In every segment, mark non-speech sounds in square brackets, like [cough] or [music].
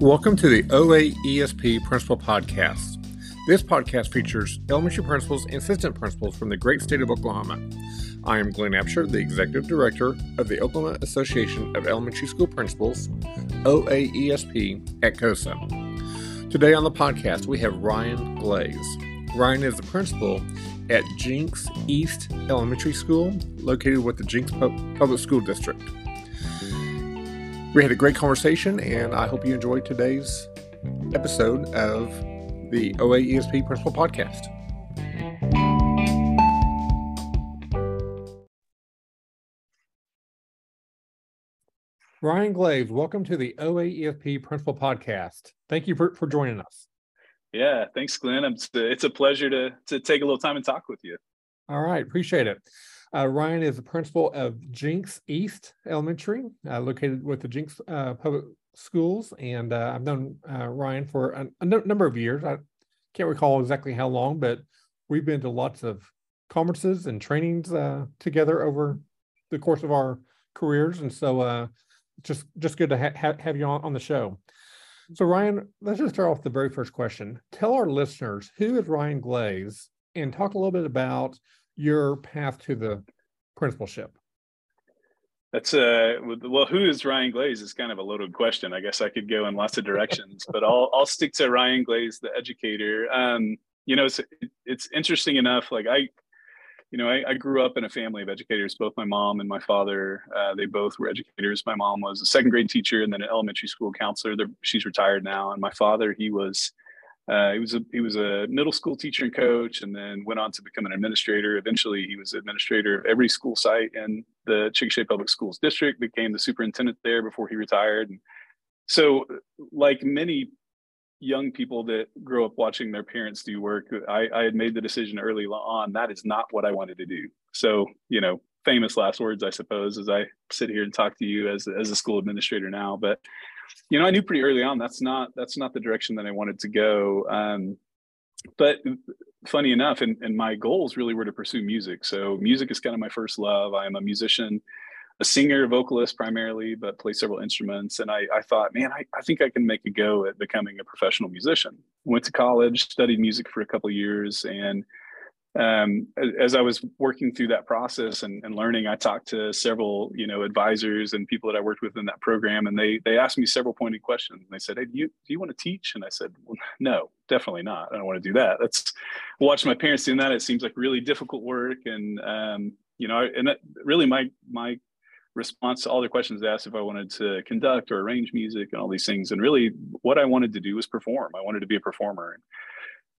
Welcome to the OAESP Principal Podcast. This podcast features elementary principals and assistant principals from the great state of Oklahoma. I am Glenn Absher, the Executive Director of the Oklahoma Association of Elementary School Principals, OAESP, at CCOSA. Today on the podcast, we have Ryan Glaze. Ryan is the principal at Jenks East Elementary School, located with the Jenks Public School District. We had a great conversation, and I hope you enjoyed today's episode of the OAESP Principal Podcast. Ryan Glaze, welcome to the OAESP Principal Podcast. Thank you for, for joining us. Yeah, thanks, Glenn. It's a, it's a pleasure to, to take a little time and talk with you. All right, appreciate it. Uh, Ryan is the principal of Jenks East Elementary, uh, located with the Jenks uh, Public Schools. And uh, I've known uh, Ryan for a, number of years. I can't recall exactly how long, but we've been to lots of conferences and trainings uh, together over the course of our careers. And so just just good to ha- ha- have you on, on the show. So Ryan, let's just start off the very first question. Tell our listeners who is Ryan Glaze and talk a little bit about your path to the principalship? That's a well, who is Ryan Glaze is kind of a loaded question. I guess I could go in lots of directions, but I'll I'll stick to Ryan Glaze, the educator. Um, you know, it's it's interesting enough. Like I, you know, I, I grew up in a family of educators. Both my mom and my father, uh, they both were educators. My mom was a second grade teacher and then an elementary school counselor. They're, she's retired now, and my father, he was uh, he was a he was a middle school teacher and coach, and then went on to become an administrator. Eventually, he was administrator of every school site in the Chickasha Public Schools district. Became the superintendent there before he retired. And so, like many young people that grow up watching their parents do work, I, I had made the decision early on that is not what I wanted to do. So, you know, famous last words, I suppose, as I sit here and talk to you as as a school administrator now, but you know, I knew pretty early on that's not that's not the direction that I wanted to go. Um, but funny enough, and, and my goals really were to pursue music. So music is kind of my first love. I am a musician, a singer, vocalist primarily, but play several instruments. And I, I thought, man, I, I think I can make a go at becoming a professional musician. Went to college, studied music for a couple years, and um, as I was working through that process and, and, learning, I talked to several, you know, advisors and people that I worked with in that program, and they they asked me several pointed questions. And they said, "Hey, do you do you want to teach?" And I said, "Well, no, definitely not. I don't want to do that. That's watch my parents doing that. It seems like really difficult work, and um, you know, and that, really my my response to all the questions they asked if I wanted to conduct or arrange music and all these things, and really what I wanted to do was perform. I wanted to be a performer.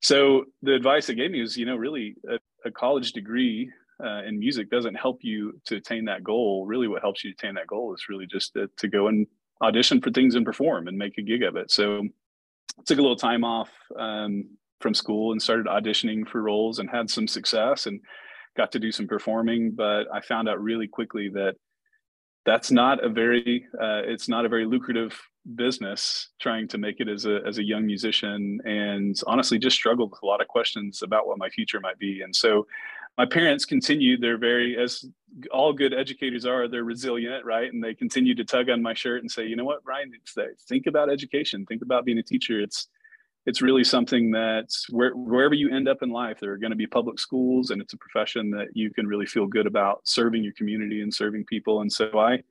So the advice they gave me was, you know, really a, a college degree uh, in music doesn't help you to attain that goal. Really, what helps you attain that goal is really just to, to go and audition for things and perform and make a gig of it. So I took a little time off um, from school and started auditioning for roles and had some success and got to do some performing. But I found out really quickly that that's not a very uh, it's not a very lucrative business trying to make it as a as a young musician and honestly just struggled with a lot of questions about what my future might be. And so my parents continued they're very as all good educators are they're resilient right? And they continue to tug on my shirt and say you know what ryan? Think about education think about being a teacher. It's it's really something that where, wherever you end up in life, there are going to be public schools, and it's a profession that you can really feel good about serving your community and serving people. And so I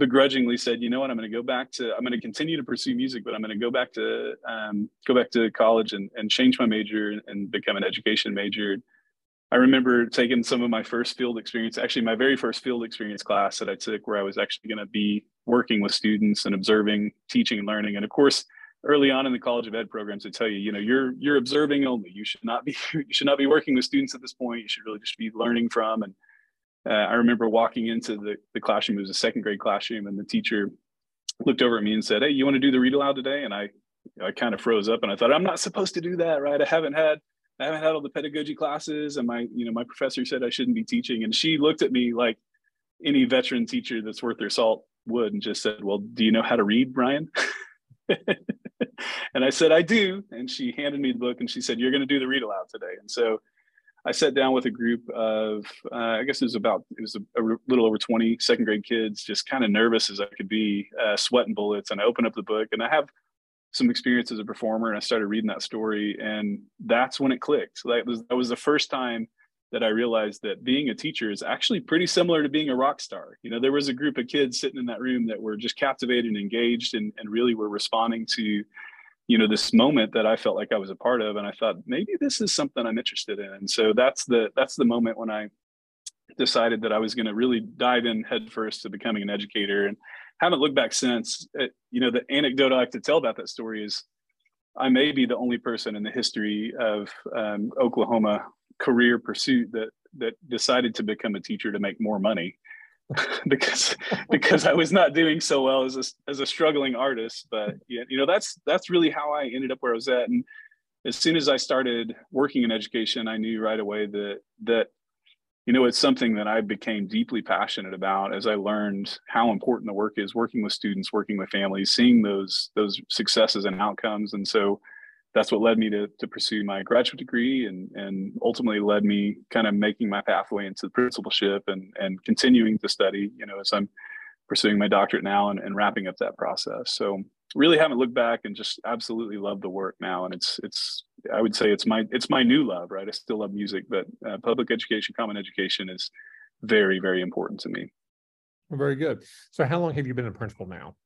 begrudgingly said, you know what, I'm going to go back to, I'm going to continue to pursue music, but I'm going to go back to, um, go back to college and, and change my major and, become an education major. I remember taking some of my first field experience, actually my very first field experience class that I took where I was actually going to be working with students and observing, teaching and learning. And of course, early on in the college of ed programs to tell you you know you're you're observing only you should not be [laughs] you should not be working with students at this point you should really just be learning from and uh, i remember walking into the, the classroom. It was a second grade classroom and the teacher looked over at me and said hey you want to do the read aloud today? And i i kind of froze up and i thought i'm not supposed to do that right? I haven't had i haven't had all the pedagogy classes and my you know my professor said i shouldn't be teaching. And she looked at me like any veteran teacher that's worth their salt would and just said well do you know how to read brian? [laughs] And I said, I do. And she handed me the book and she said, You're going to do the read aloud today. And so I sat down with a group of, uh, I guess it was about, it was a, a, little over 20 second grade kids, just kind of nervous as I could be, uh, sweating bullets. And I opened up the book and I have some experience as a performer and I started reading that story and that's when it clicked. That was that was the first time that I realized that being a teacher is actually pretty similar to being a rock star. You know, there was a group of kids sitting in that room that were just captivated and engaged and, and really were responding to, you know, this moment that I felt like I was a part of. And I thought maybe this is something I'm interested in. And so that's the that's the moment when I decided that I was going to really dive in headfirst to becoming an educator and haven't looked back since. It, you know, the anecdote I like to tell about that story is I may be the only person in the history of um, Oklahoma career pursuit that that decided to become a teacher to make more money [laughs] because because I was not doing so well as a, as a struggling artist. But you know, that's that's really how I ended up where I was at. And as soon as I started working in education, I knew right away that that you know, it's something that I became deeply passionate about as I learned how important the work is working with students, working with families, seeing those those successes and outcomes. And so that's what led me to, to pursue my graduate degree and, and ultimately led me kind of making my pathway into the principalship and, and continuing to study, you know, as I'm pursuing my doctorate now and, and wrapping up that process. So really haven't looked back and just absolutely love the work now. And it's, it's, I would say it's my, it's my new love, right? I still love music, but uh, public education, common education is very, very important to me. Very good. So how long have you been a principal now?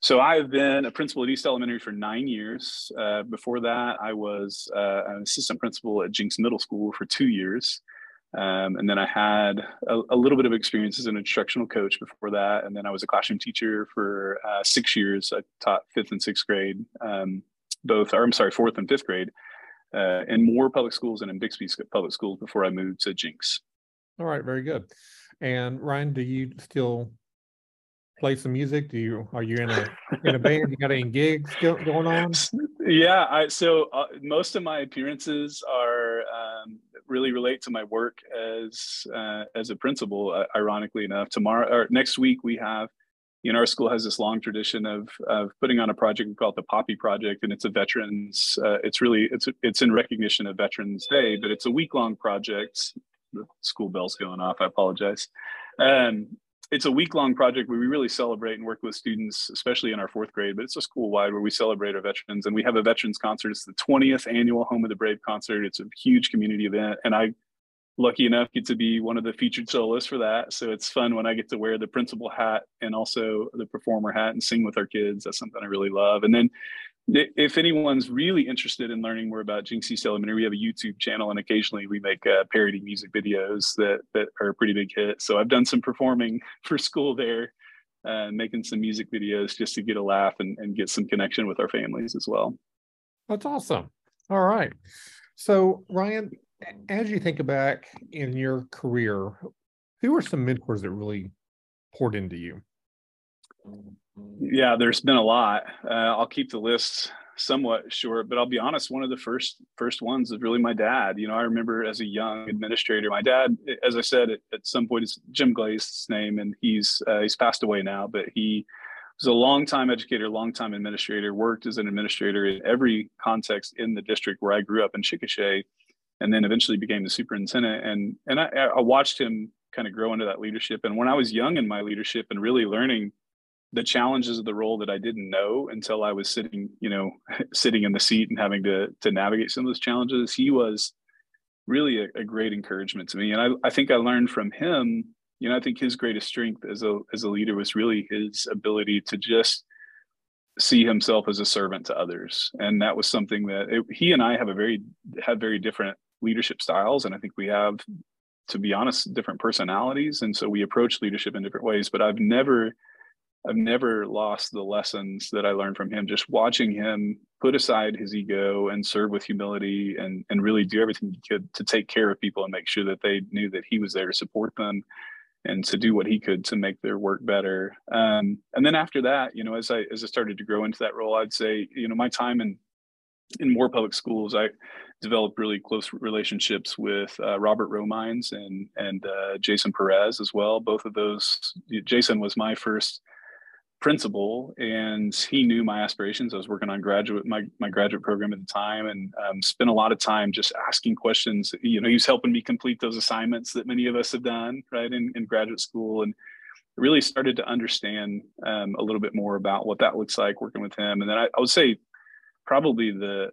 So I've been a principal at East Elementary for nine years. Uh, before that, I was uh, an assistant principal at Jenks Middle School for two years. Um, and then I had a, a, little bit of experience as an instructional coach before that. And then I was a classroom teacher for uh, six years. I taught fifth and sixth grade, um, both, or I'm sorry, fourth and fifth grade uh, in Moore public schools and in Bixby public schools before I moved to Jenks. All right, very good. And Ryan, do you still play some music? Do you are you in a in a band? You got any gigs going on? [laughs] Yeah, I so uh, most of my appearances are um, really relate to my work as uh, as a principal. Uh, ironically enough, tomorrow or next week we have. You know, our school has this long tradition of of putting on a project we call it the Poppy Project, and it's a veterans. Uh, it's really it's it's in recognition of Veterans Day, but it's a week long project. The school bell's going off. I apologize. Um, it's a week long project where we really celebrate and work with students, especially in our fourth grade, but it's a school wide where we celebrate our veterans. And we have a veterans concert. It's the 20th annual Home of the Brave concert. It's a huge community event. And I, lucky enough, get to be one of the featured soloists for that. So it's fun when I get to wear the principal hat and also the performer hat and sing with our kids. That's something I really love. And then if anyone's really interested in learning more about Jenks East Elementary, we have a YouTube channel, and occasionally we make uh, parody music videos that that are a pretty big hit. So I've done some performing [laughs] for school there, uh, making some music videos just to get a laugh and, and get some connection with our families as well. That's awesome. All right. So Ryan, as you think back in your career, who are some mentors that really poured into you? Yeah, there's been a lot. Uh, I'll keep the list somewhat short, but I'll be honest. One of the first first ones is really my dad. You know, I remember as a young administrator, my dad, as I said, at, at some point, it's Jim Glaze's name, and he's uh, he's passed away now, but he was a long time educator, long time administrator. Worked as an administrator in every context in the district where I grew up in Chickasha, and then eventually became the superintendent. And and I, I watched him kind of grow into that leadership. And when I was young in my leadership and really learning the challenges of the role that I didn't know until I was sitting, you know, [laughs] sitting in the seat and having to to navigate some of those challenges. He was really a, a great encouragement to me, and I, I think I learned from him. You know, I think his greatest strength as a as a leader was really his ability to just see himself as a servant to others, and that was something that it, he and I have a very have very different leadership styles, and I think we have, to be honest, different personalities, and so we approach leadership in different ways. But I've never I've never lost the lessons that I learned from him. Just watching him put aside his ego and serve with humility and and really do everything he could to take care of people and make sure that they knew that he was there to support them and to do what he could to make their work better. Um, and then after that, you know, as I as I started to grow into that role, I'd say, you know, my time in in Moore public schools, I developed really close relationships with uh, Robert Romines and and uh, Jason Perez as well. Both of those, Jason was my first principal and he knew my aspirations i was working on graduate my, my graduate program at the time and um, spent a lot of time just asking questions you know he was helping me complete those assignments that many of us have done right in, in graduate school and really started to understand um, a little bit more about what that looks like working with him. And then I, I would say probably the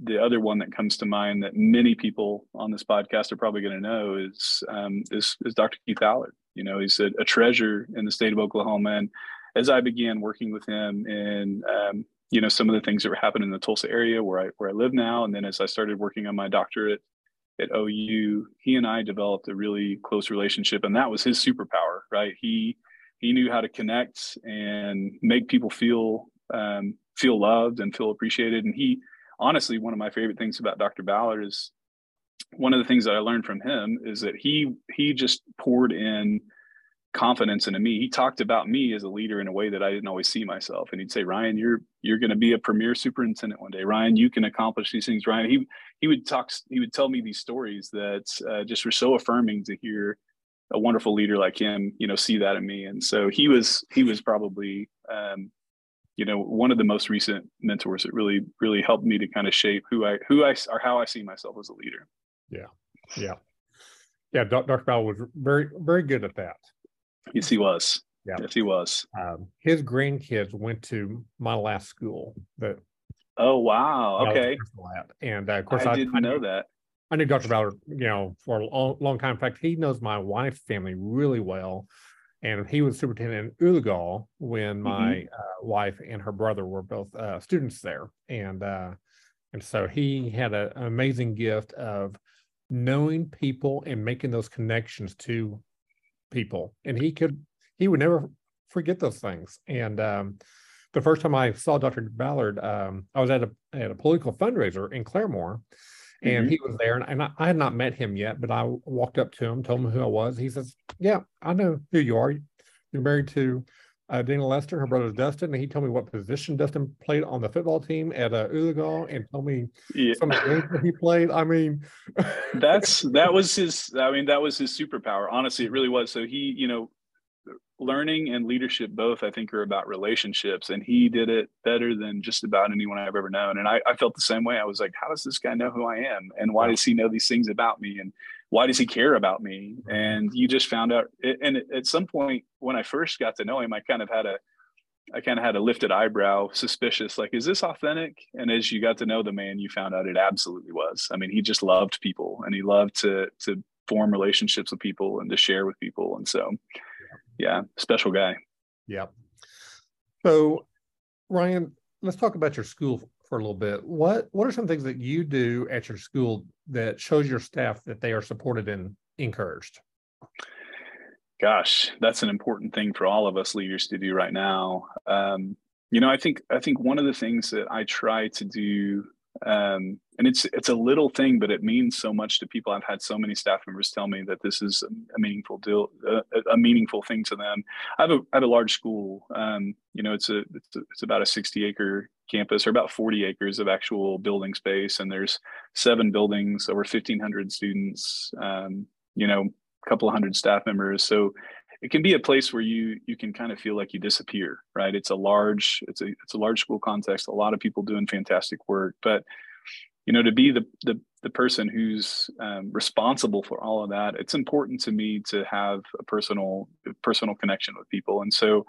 the other one that comes to mind that many people on this podcast are probably going to know is, um, is, is Dr. Keith Ballard. You know, he's a, a, treasure in the state of Oklahoma. And as I began working with him in, um, you know, some of the things that were happening in the Tulsa area where I where I live now, and then as I started working on my doctorate at OU, he and I developed a really close relationship, and that was his superpower, right? He he knew how to connect and make people feel um, feel loved and feel appreciated, and he honestly, one of my favorite things about Dr. Ballard is one of the things that I learned from him is that he he just poured in confidence into me. He talked about me as a leader in a way that I didn't always see myself. And he'd say, Ryan, you're you're going to be a premier superintendent one day. Ryan, you can accomplish these things. Ryan, he he would talk. He would tell me these stories that uh, just were so affirming to hear a wonderful leader like him, you know, see that in me. And so he was he was probably um, you know one of the most recent mentors that really really helped me to kind of shape who i who i or how i see myself as a leader yeah yeah yeah dr ballard was very very good at that yes he was. Yeah. Yes he was. Um, his grandkids went to my last school that oh wow. okay. and uh, of course i, I didn't I know that. I knew dr ballard you know for a long, long time. In fact he knows my wife's family really well. And he was superintendent in Oologah when my mm-hmm. uh, wife and her brother were both uh, students there, and uh, and so he had a, an amazing gift of knowing people and making those connections to people, and he could he would never forget those things. And um, the first time I saw Dr. Ballard, um, I was at a at a political fundraiser in Claremore, and mm-hmm. he was there and, and I, I, had not met him yet but i walked up to him told him who i was he says yeah i know who you are you're married to uh, Dana Lester, her brother's Dustin, and he told me what position Dustin played on the football team at uh, and told me yeah. some of the games that he played. I mean, [laughs] that's that was his. I mean, that was his superpower. Honestly, it really was. So he, you know, learning and leadership both i think are about relationships and he did it better than just about anyone i've ever known and I, I, felt the same way i was like how does this guy know who i am and why does he know these things about me and why does he care about me? And you just found out and at some point when i first got to know him i kind of had a i kind of had a lifted eyebrow suspicious like is this authentic? And as you got to know the man you found out it absolutely was. I mean he just loved people and he loved to to form relationships with people and to share with people and so yeah, special guy. Yeah. So, Ryan, let's talk about your school for a little bit. What What are some things that you do at your school that shows your staff that they are supported and encouraged? Gosh, that's an important thing for all of us leaders to do right now. Um, you know, I think I think one of the things that I try to do um, and it's it's a little thing, but it means so much to people. I've had so many staff members tell me that this is a, meaningful deal, a, a, meaningful thing to them. I have a I have a large school. Um, you know, it's a, it's a it's about a sixty acre campus, or about forty acres of actual building space, and there's seven buildings, over fifteen hundred students. Um, you know, a couple of hundred staff members. So it can be a place where you you can kind of feel like you disappear right it's a large it's a it's a large school context a lot of people doing fantastic work but you know to be the the, the person who's um, responsible for all of that it's important to me to have a personal personal connection with people. And so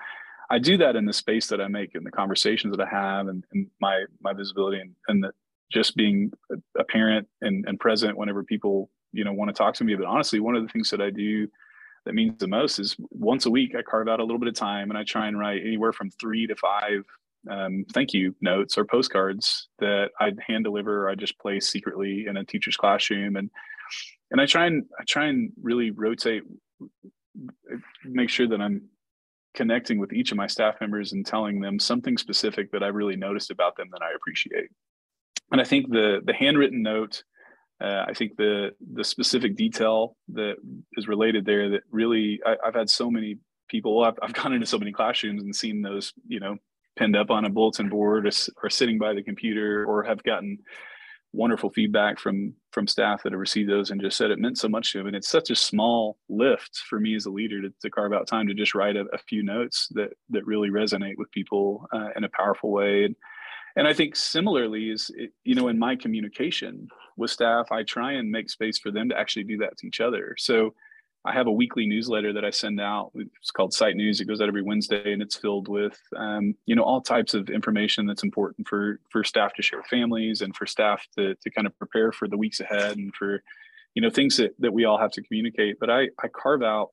i do that in the space that i make in the conversations that i have and, and my my visibility and, and the, just being a parent and, and present whenever people you know want to talk to me. But honestly one of the things that i do that means the most is once a week I carve out a little bit of time and I try and write anywhere from three to five um, thank you notes or postcards that I hand deliver I just place secretly in a teacher's classroom and and I try and I try and really rotate make sure that I'm connecting with each of my staff members and telling them something specific that I really noticed about them that I appreciate. And I think the the handwritten note uh, I think the the specific detail that is related there that really I, have had so many people. I've, I've gone into so many classrooms and seen those you know pinned up on a bulletin board or, or sitting by the computer or have gotten wonderful feedback from from staff that have received those and just said it meant so much to them and it's such a small lift for me as a leader to, to carve out time to just write a, a few notes that that really resonate with people uh, in a powerful way. And and i think similarly is it, you know in my communication with staff i try and make space for them to actually do that to each other. So I have a weekly newsletter that I send out. It's called Site News. It goes out every Wednesday, and it's filled with, um, you know, all types of information that's important for for staff to share with families and for staff to to kind of prepare for the weeks ahead and for, you know, things that that we all have to communicate. But I I carve out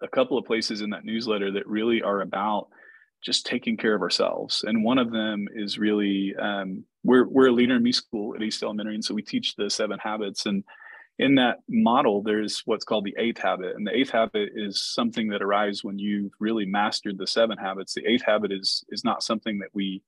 a couple of places in that newsletter that really are about just taking care of ourselves. And one of them is really um, we're we're a leader in me school at East Elementary, and so we teach the seven habits and in that model, there's what's called the eighth habit. And the eighth habit is something that arrives when you've really mastered the seven habits. The eighth habit is is not something that we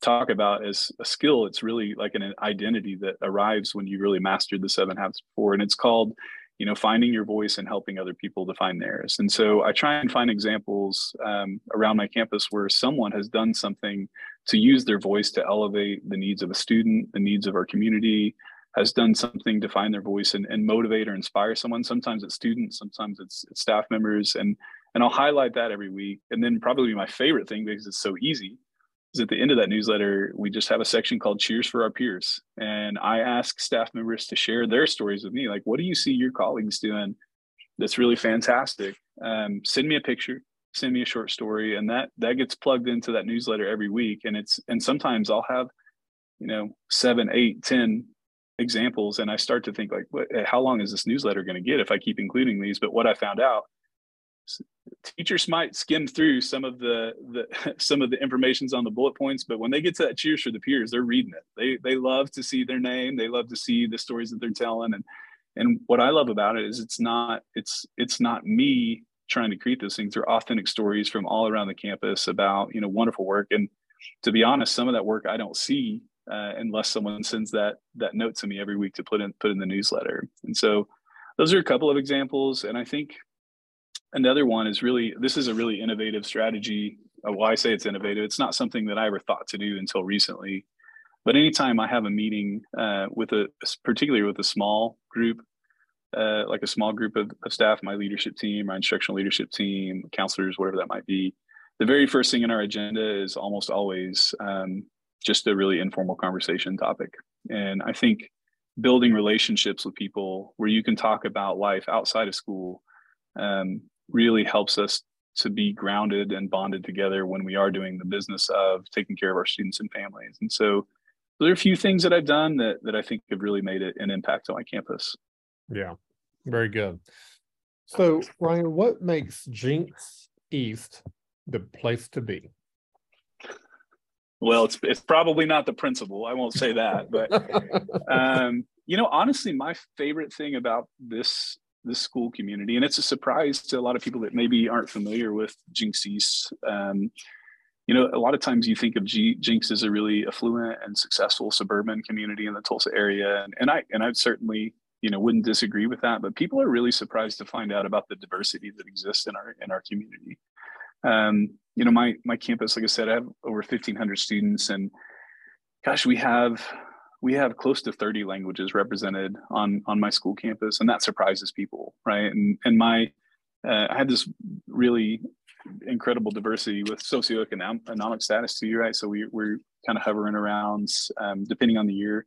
talk about as a skill. It's really like an identity that arrives when you really mastered the seven habits before. And it's called, you know, finding your voice and helping other people to find theirs. And so I try and find examples um, around my campus where someone has done something to use their voice to elevate the needs of a student, the needs of our community, has done something to find their voice and, and motivate or inspire someone. Sometimes it's students, sometimes it's, it's staff members, and and I'll highlight that every week. And then probably my favorite thing because it's so easy is at the end of that newsletter we just have a section called Cheers for Our Peers, and I ask staff members to share their stories with me. Like, what do you see your colleagues doing that's really fantastic? Um, send me a picture send me a short story and that that gets plugged into that newsletter every week and it's and sometimes i'll have you know seven eight ten examples and i start to think like what, eh, how long is this newsletter going to get if i keep including these? But what i found out teachers might skim through some of the, the [laughs] some of the informations on the bullet points but when they get to that cheers for the peers they're reading it. They they love to see their name they love to see the stories that they're telling and and what i love about it is it's not it's it's not me trying to create those things. They're authentic stories from all around the campus about you know wonderful work and to be honest some of that work i don't see uh, unless someone sends that that note to me every week to put in put in the newsletter. And so those are a couple of examples. And I think another one is really this is a really innovative strategy. Uh, well, I say it's innovative. It's not something that I ever thought to do until recently. But anytime I have a meeting uh, with a, particularly with a small group, uh, like a small group of, of, staff, my leadership team, my instructional leadership team, counselors, whatever that might be, the very first thing in our agenda is almost always um, just a really informal conversation topic. And I think building relationships with people where you can talk about life outside of school um, really helps us to be grounded and bonded together when we are doing the business of taking care of our students and families. And so there are a few things that I've done that, that I think have really made it an impact on my campus. Yeah, very good. So, Ryan, what makes Jenks East the place to be? Well, it's it's probably not the principal. I won't say that, but [laughs] um, you know, honestly, my favorite thing about this this school community, and it's a surprise to a lot of people that maybe aren't familiar with East. Um, you know, a lot of times you think of G- Jenks as a really affluent and successful suburban community in the Tulsa area, and, and I and I certainly you know wouldn't disagree with that. But people are really surprised to find out about the diversity that exists in our in our community. Um, you know, my my campus, like I said, I have over 1,500 students, and gosh, we have we have close to 30 languages represented on on my school campus, and that surprises people, right? And and my uh, I had this really incredible diversity with socioeconomic status too, right? So we we're kind of hovering around, um, depending on the year.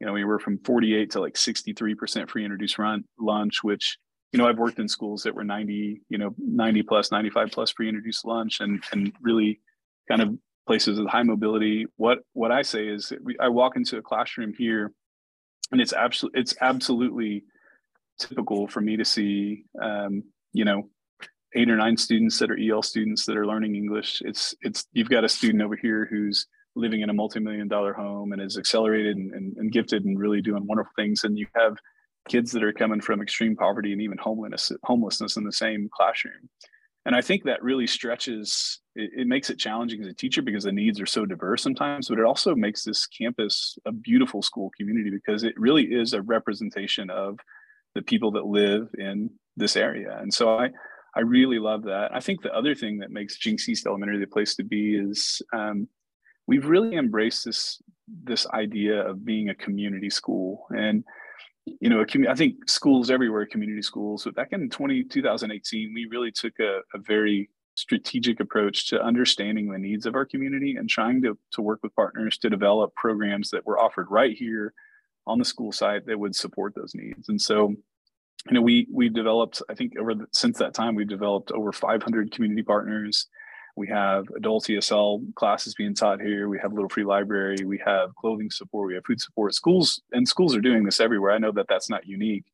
You know, we were from 48 to like 63% free introduced run lunch, which you know, I've worked in schools that were 90, you know, 90 plus, 95 plus free introduced lunch and, and really kind of places with high mobility. What, what I say is we, I walk into a classroom here and it's absolutely, it's absolutely typical for me to see, um, you know, eight or nine students that are EL students that are learning English. It's, it's, you've got a student over here who's living in a multi-million dollar home and is accelerated and, and, and gifted and really doing wonderful things. And you have kids that are coming from extreme poverty and even homelessness homelessness in the same classroom. And i think that really stretches it, it, makes it challenging as a teacher because the needs are so diverse sometimes but it also makes this campus a beautiful school community because it really is a representation of the people that live in this area. And so i i really love that. I think the other thing that makes jenks east elementary the place to be is um, we've really embraced this this idea of being a community school. And you know, I think schools everywhere, community schools. But back in 20, 2018, we really took a, a very strategic approach to understanding the needs of our community and trying to, to work with partners to develop programs that were offered right here on the school site that would support those needs. And so you know, we we developed. I think over the, since that time, we've developed over 500 community partners. We have adult ESL classes being taught here. We have a little free library. We have clothing support. We have food support. Schools and schools are doing this everywhere. I know that that's not unique,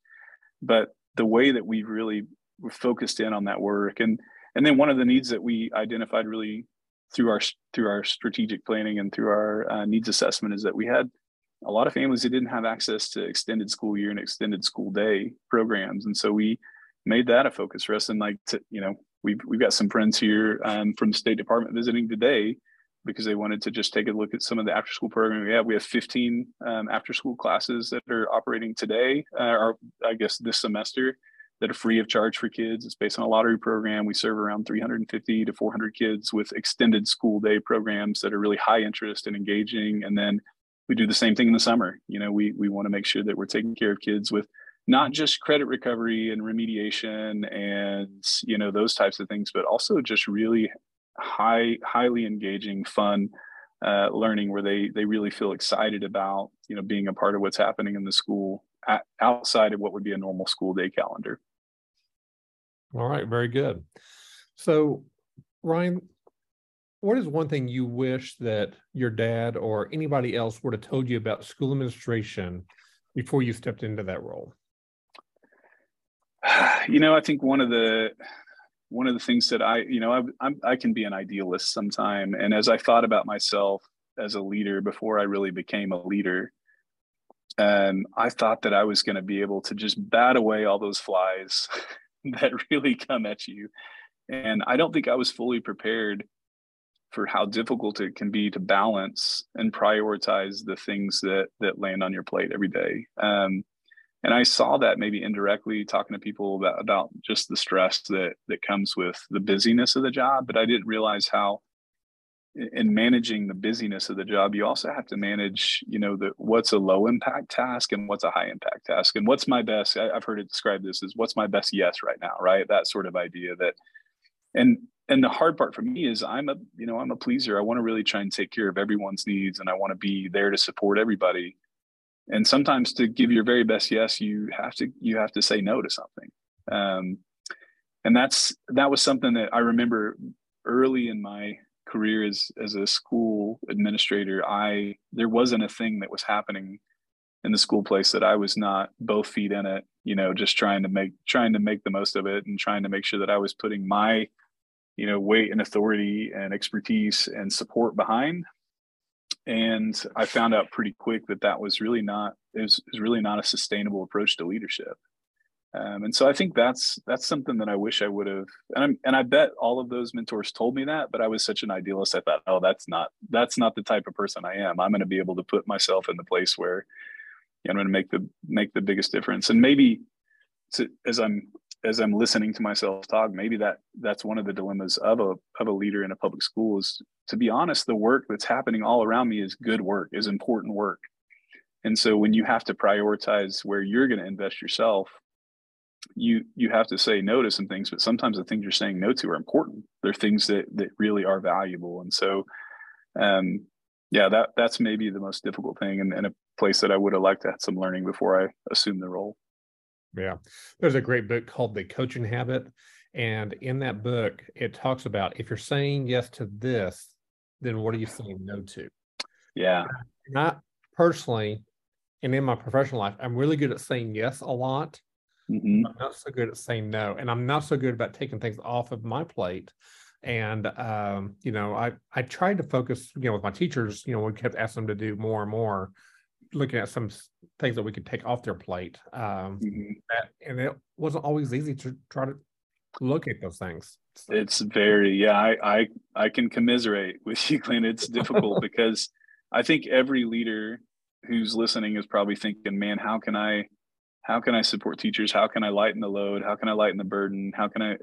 but the way that we've really focused in on that work and and then one of the needs that we identified really through our through our strategic planning and through our uh, needs assessment is that we had a lot of families that didn't have access to extended school year and extended school day programs and so we made that a focus for us and like to you know we've we've got some friends here um, from the state department visiting today because they wanted to just take a look at some of the after school programming we have we have 15 um, after school classes that are operating today uh, or i guess this semester that are free of charge for kids. It's based on a lottery program. We serve around 350 to 400 kids with extended school day programs that are really high interest and engaging. And then we do the same thing in the summer. You know, we we want to make sure that we're taking care of kids with not just credit recovery and remediation and you know those types of things, but also just really high, highly engaging, fun uh, learning where they they really feel excited about you know being a part of what's happening in the school at, outside of what would be a normal school day calendar. All right, very good. So, Ryan, what is one thing you wish that your dad or anybody else would have told you about school administration before you stepped into that role? [sighs] You know, I think one of the one of the things that I, you know, I, I'm, I can be an idealist sometime, and as I thought about myself as a leader before I really became a leader, um, I thought that I was going to be able to just bat away all those flies [laughs] that really come at you. And I don't think I was fully prepared for how difficult it can be to balance and prioritize the things that that land on your plate every day. Um, and I saw that maybe indirectly talking to people about, about just the stress that that comes with the busyness of the job, but I didn't realize how in managing the busyness of the job you also have to manage you know the what's a low impact task and what's a high impact task. And what's my best I, have heard it described this as what's my best yes right now right? That sort of idea that and and the hard part for me is i'm a you know i'm a pleaser. I want to really try and take care of everyone's needs and i want to be there to support everybody and sometimes to give your very best yes you have to you have to say no to something um, and that's that was something that i remember early in my career as as a school administrator, I there wasn't a thing that was happening in the school place that I was not both feet in it, you know, just trying to make trying to make the most of it and trying to make sure that I was putting my, you know, weight and authority and expertise and support behind. And I found out pretty quick that that was really not it was, it was really not a sustainable approach to leadership. Um, and so I think that's that's something that I wish I would have, and I'm, and I bet all of those mentors told me that, but I was such an idealist. I thought, oh, that's not that's not the type of person I am. I'm going to be able to put myself in the place where I'm going to make the make the biggest difference. And maybe to, as I'm as I'm listening to myself talk, maybe that that's one of the dilemmas of a of a leader in a public school is to be honest, the work that's happening all around me is good work, is important work. And so when you have to prioritize where you're going to invest yourself you you have to say no to some things but sometimes the things you're saying no to are important. They're things that that really are valuable. And so um yeah that that's maybe the most difficult thing and, and a place that i would have liked to have some learning before i assumed the role yeah there's a great book called the coaching habit and in that book it talks about if you're saying yes to this then what are you saying no to yeah not personally and in my professional life i'm really good at saying yes a lot Mm-hmm. I'm not so good at saying no, and I'm not so good about taking things off of my plate. And um, you know, I I tried to focus, you know, with my teachers. You know, we kept asking them to do more and more, looking at some things that we could take off their plate. Um, mm-hmm. that, and it wasn't always easy to try to locate those things. So. It's very yeah. I I I can commiserate [laughs] with you, Glenn. It's difficult [laughs] because I think every leader who's listening is probably thinking, man, how can I how can i support teachers how can i lighten the load how can i lighten the burden how can i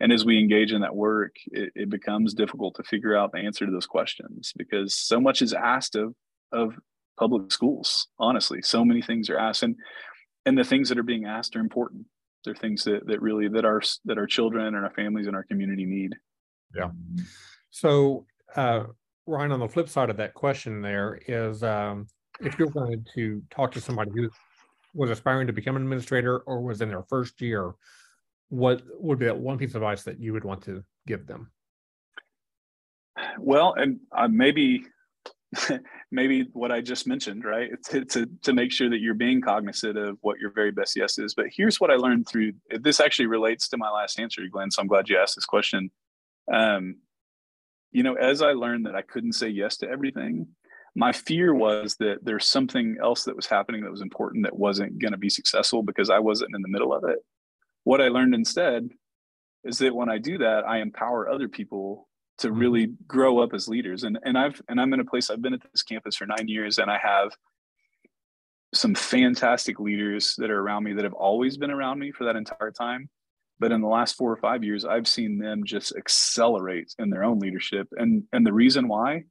and as we engage in that work it, it, becomes difficult to figure out the answer to those questions because so much is asked of of public schools honestly. So many things are asked and and the things that are being asked are important. They're things that, that really that our that our children and our families and our community need. Yeah. So uh ryan on the flip side of that question there is um if you're going to talk to somebody who was aspiring to become an administrator or was in their first year, what would be that one piece of advice that you would want to give them? Well, and uh, maybe [laughs] maybe what I just mentioned, right? To, to, to make sure that you're being cognizant of what your very best yes is. But here's what I learned through this actually relates to my last answer, Glenn. So I'm glad you asked this question. Um, you know, as I learned that I couldn't say yes to everything, my fear was that there's something else that was happening that was important that wasn't going to be successful because I wasn't in the middle of it. What I learned instead is that when I do that, I empower other people to really grow up as leaders. And and I've and I'm in a place I've been at this campus for nine years, and I have some fantastic leaders that are around me that have always been around me for that entire time. But in the last four or five years, I've seen them just accelerate in their own leadership. And and the reason why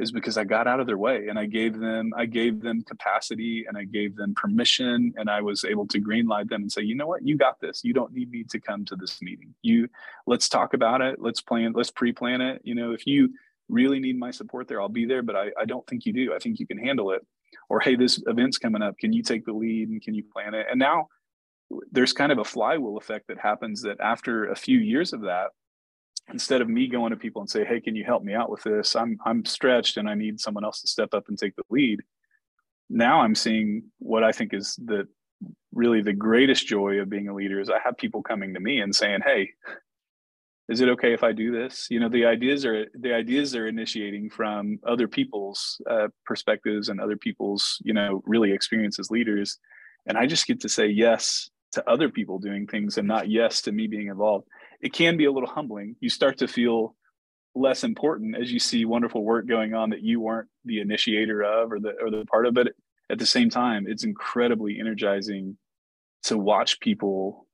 is because I got out of their way and I gave them I gave them capacity and I gave them permission and I was able to greenlight them and say, you know what, you got this. You don't need me to come to this meeting. You let's talk about it. Let's plan. Let's pre-plan it. You know, if you really need my support there, I'll be there. But I, I don't think you do. I think you can handle it. Or hey, this event's coming up. Can you take the lead and can you plan it? And now there's kind of a flywheel effect that happens that after a few years of that instead of me going to people and say, "Hey, can you help me out with this? I'm I'm stretched and I need someone else to step up and take the lead." Now I'm seeing what I think is the really the greatest joy of being a leader is I have people coming to me and saying, "Hey, is it okay if I do this?" You know, the ideas are the ideas are initiating from other people's uh, perspectives and other people's you know really experience as leaders, and I just get to say yes to other people doing things and not yes to me being involved it can be a little humbling. You start to feel less important as you see wonderful work going on that you weren't the initiator of or the or the part of it. At the same time, it's incredibly energizing to watch people.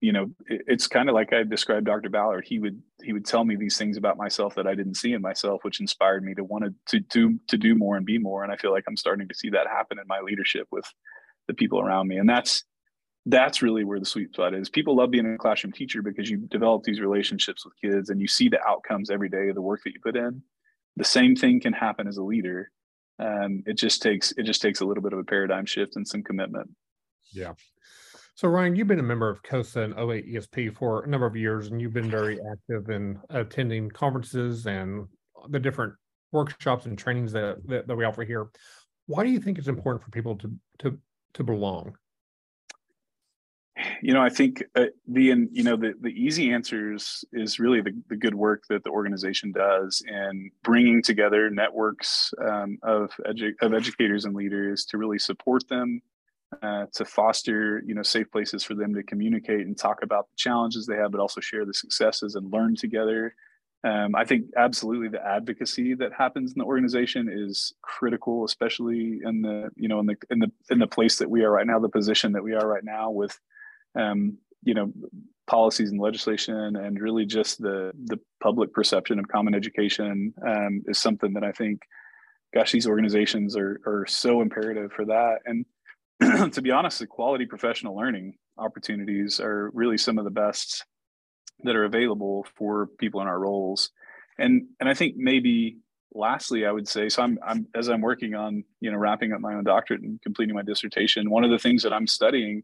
You know, it, it's kind of like I described Dr. Ballard. He would he would tell me these things about myself that I didn't see in myself, which inspired me to want to to do to do more and be more. And I feel like I'm starting to see that happen in my leadership with the people around me. And that's that's really where the sweet spot is. People love being a classroom teacher because you develop these relationships with kids and you see the outcomes every day of the work that you put in. The same thing can happen as a leader. Um, it just takes it just takes a little bit of a paradigm shift and some commitment. Yeah. So Ryan, you've been a member of CCOSA and OA ESP for a number of years, and you've been very active in attending conferences and the different workshops and trainings that, that, that we offer here. Why do you think it's important for people to to to belong? You know i think uh, the you know the, the easy answers is really the, the good work that the organization does in bringing together networks um, of, edu- of educators and leaders to really support them uh, to foster you know safe places for them to communicate and talk about the challenges they have but also share the successes and learn together. Um, I think absolutely the advocacy that happens in the organization is critical, especially in the you know in the in the in the place that we are right now, the position that we are right now with um, you know policies and legislation and really just the the public perception of common education um, is something that I think gosh these organizations are are so imperative for that. And [clears throat] to be honest the quality professional learning opportunities are really some of the best that are available for people in our roles. And and I think maybe lastly I would say so I'm I'm as I'm working on you know wrapping up my own doctorate and completing my dissertation one of the things that I'm studying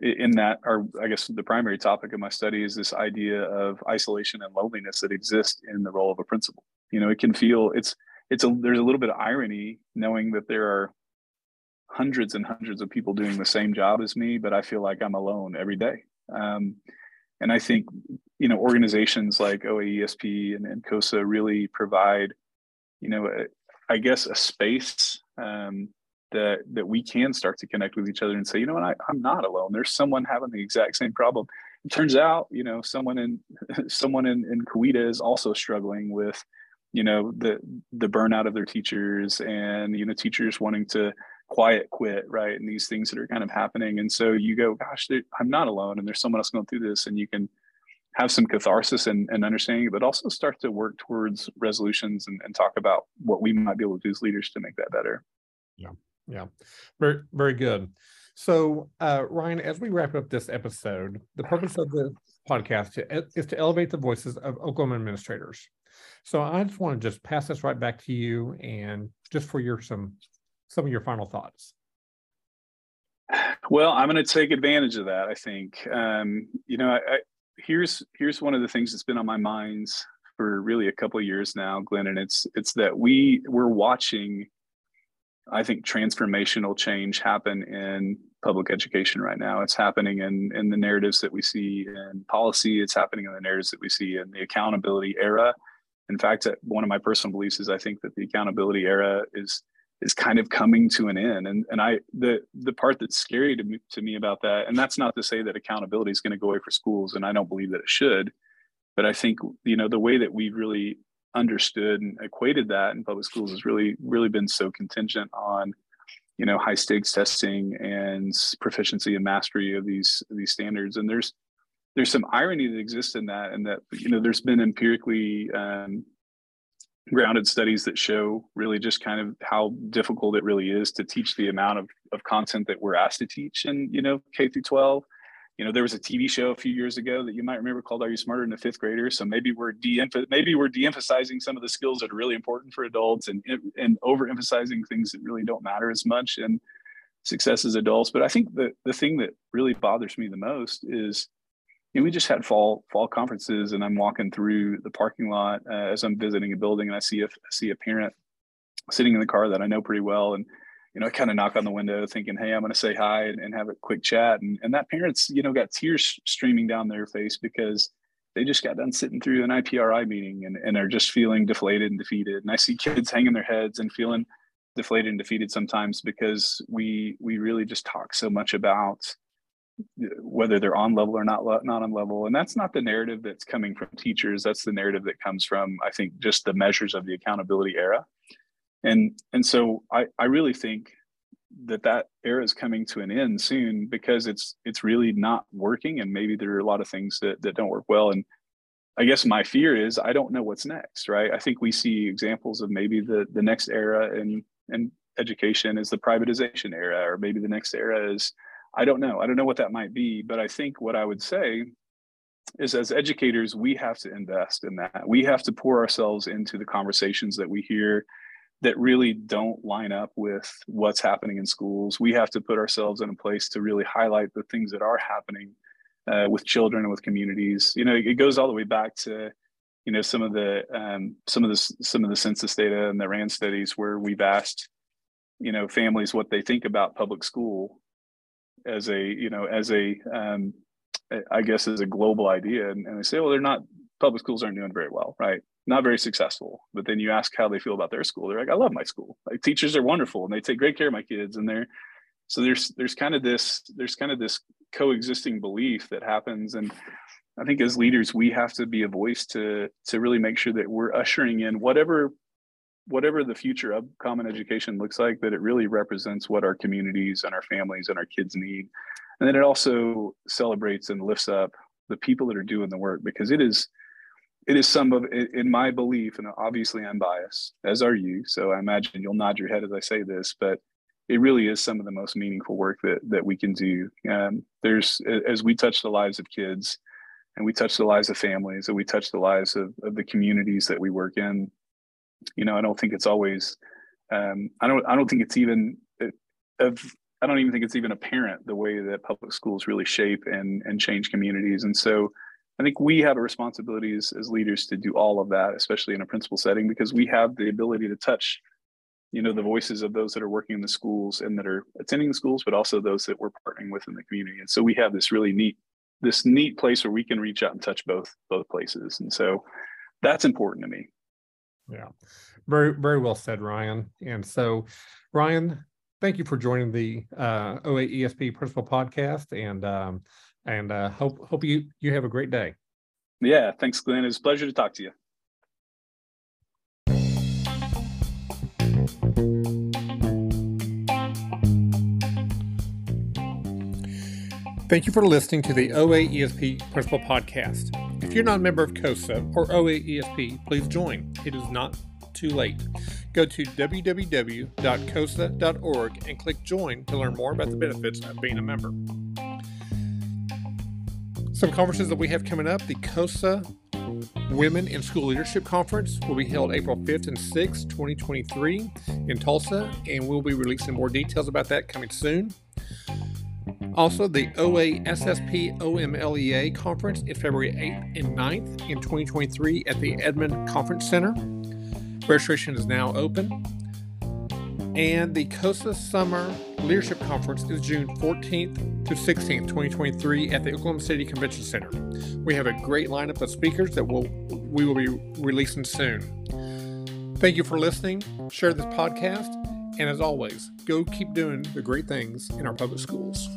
in that or i guess the primary topic of my study is this idea of isolation and loneliness that exists in the role of a principal. You know it can feel it's it's a there's a little bit of irony knowing that there are hundreds and hundreds of people doing the same job as me but i feel like i'm alone every day. Um, and i think you know organizations like oaesp and, and CCOSA really provide you know a, I guess a space um, that that we can start to connect with each other and say, you know what, I, I'm not alone. There's someone having the exact same problem. It turns out, you know, someone in [laughs] someone in, in Coweta is also struggling with, you know, the the burnout of their teachers and you know teachers wanting to quiet quit, right? And these things that are kind of happening. And so you go, gosh, I'm not alone, and there's someone else going through this, and you can have some catharsis and, and understanding, but also start to work towards resolutions and, and talk about what we might be able to do as leaders to make that better. Yeah. Yeah, very very good. So, uh, Ryan, as we wrap up this episode, the purpose of the podcast is to elevate the voices of Oklahoma administrators. So, I just want to just pass this right back to you, and just for your some some of your final thoughts. Well, I'm going to take advantage of that. I think. Um, you know, I, I, here's here's one of the things that's been on my minds for really a couple years now, Glenn, and it's it's that we we're watching. I think transformational change happen in public education right now. It's happening in in the narratives that we see in policy. It's happening in the narratives that we see in the accountability era. In fact, uh, one of my personal beliefs is I think that the accountability era is is kind of coming to an end. And and I the the part that's scary to me to me about that, and that's not to say that accountability is going to go away for schools, and I don't believe that it should. But I think you know the way that we've really understood and equated that in public schools has really really been so contingent on you know high stakes testing and proficiency and mastery of these these standards. And there's there's some irony that exists in that and that you know there's been empirically um, grounded studies that show really just kind of how difficult it really is to teach the amount of, of content that we're asked to teach in you know k through 12 you know there was a tv show a few years ago that you might remember called are you smarter than a fifth grader? So maybe we're de maybe we're de-emphasizing some of the skills that are really important for adults and and overemphasizing things that really don't matter as much and success as adults. But i think the the thing that really bothers me the most is you know, we just had fall fall conferences and i'm walking through the parking lot uh, as i'm visiting a building and i see a see a parent sitting in the car that i know pretty well and you know, I kind of knock on the window thinking, Hey, I'm going to say hi and, and, have a quick chat. And, and that parents, you know, got tears streaming down their face because they just got done sitting through an IPRI meeting and, and are just feeling deflated and defeated. And I see kids hanging their heads and feeling deflated and defeated sometimes because we, we really just talk so much about uh, whether they're on level or not, not on level. And that's not the narrative that's coming from teachers. That's the narrative that comes from, I think, just the measures of the accountability era and and so I I really think that that era is coming to an end soon because it's it's really not working and maybe there are a lot of things that that don't work well and I guess my fear is I don't know what's next, right? I think we see examples of maybe the the next era in in education is the privatization era, or maybe the next era is I don't know. I don't know what that might be, but I think what I would say is as educators, we have to invest in that. We have to pour ourselves into the conversations that we hear that really don't line up with what's happening in schools. We have to put ourselves in a place to really highlight the things that are happening uh, with children and with communities. You know, it goes all the way back to, you know, some of the um, some of the some of the census data and the RAND studies where we've asked, you know, families what they think about public school as a you know as a um, I guess as a global idea, and, and they say, well, they're not public schools aren't doing very well, right? Not very successful. But then you ask how they feel about their school. They're like, I love my school. Like teachers are wonderful and they take great care of my kids. And they're so there's there's kind of this there's kind of this coexisting belief that happens. And I think as leaders, we have to be a voice to to really make sure that we're ushering in whatever whatever the future of common education looks like, that it really represents what our communities and our families and our kids need. And then it also celebrates and lifts up the people that are doing the work because it is it is some of in my belief and obviously i'm biased as are you so i imagine you'll nod your head as i say this but it really is some of the most meaningful work that that we can do. Um, there's as we touch the lives of kids and we touch the lives of families and we touch the lives of, of the communities that we work in you know i don't think it's always um, i don't i don't think it's even uh, of i don't even think it's even apparent the way that public schools really shape and and change communities and so I think we have a responsibility as, as leaders to do all of that, especially in a principal setting, because we have the ability to touch, you know, the voices of those that are working in the schools and that are attending the schools, but also those that we're partnering with in the community. And so we have this really neat, this neat place where we can reach out and touch both both places. And so that's important to me. Yeah, very very well said, Ryan. And so, Ryan, thank you for joining the uh, OAESP Principal Podcast. And um, and uh, hope hope you you have a great day. Yeah, thanks, Glenn. It's a pleasure to talk to you. Thank you for listening to the OAESP Principal Podcast. If you're not a member of CCOSA or OAESP, please join. It is not too late. Go to www.ccosa.org and click join to learn more about the benefits of being a member. Some conferences that we have coming up the CCOSA Women in School Leadership Conference will be held April 5th and 6th, 2023, in Tulsa, and we'll be releasing more details about that coming soon. Also, the OASSP OMLEA conference is February 8th and 9th in 2023 at the Edmond Conference Center. Registration is now open. And the CCOSA Summer Leadership Conference is June 14th to 16th, 2023 at the Oklahoma City Convention Center. We have a great lineup of speakers that will we will be releasing soon. Thank you for listening. Share this podcast. And as always, go keep doing the great things in our public schools.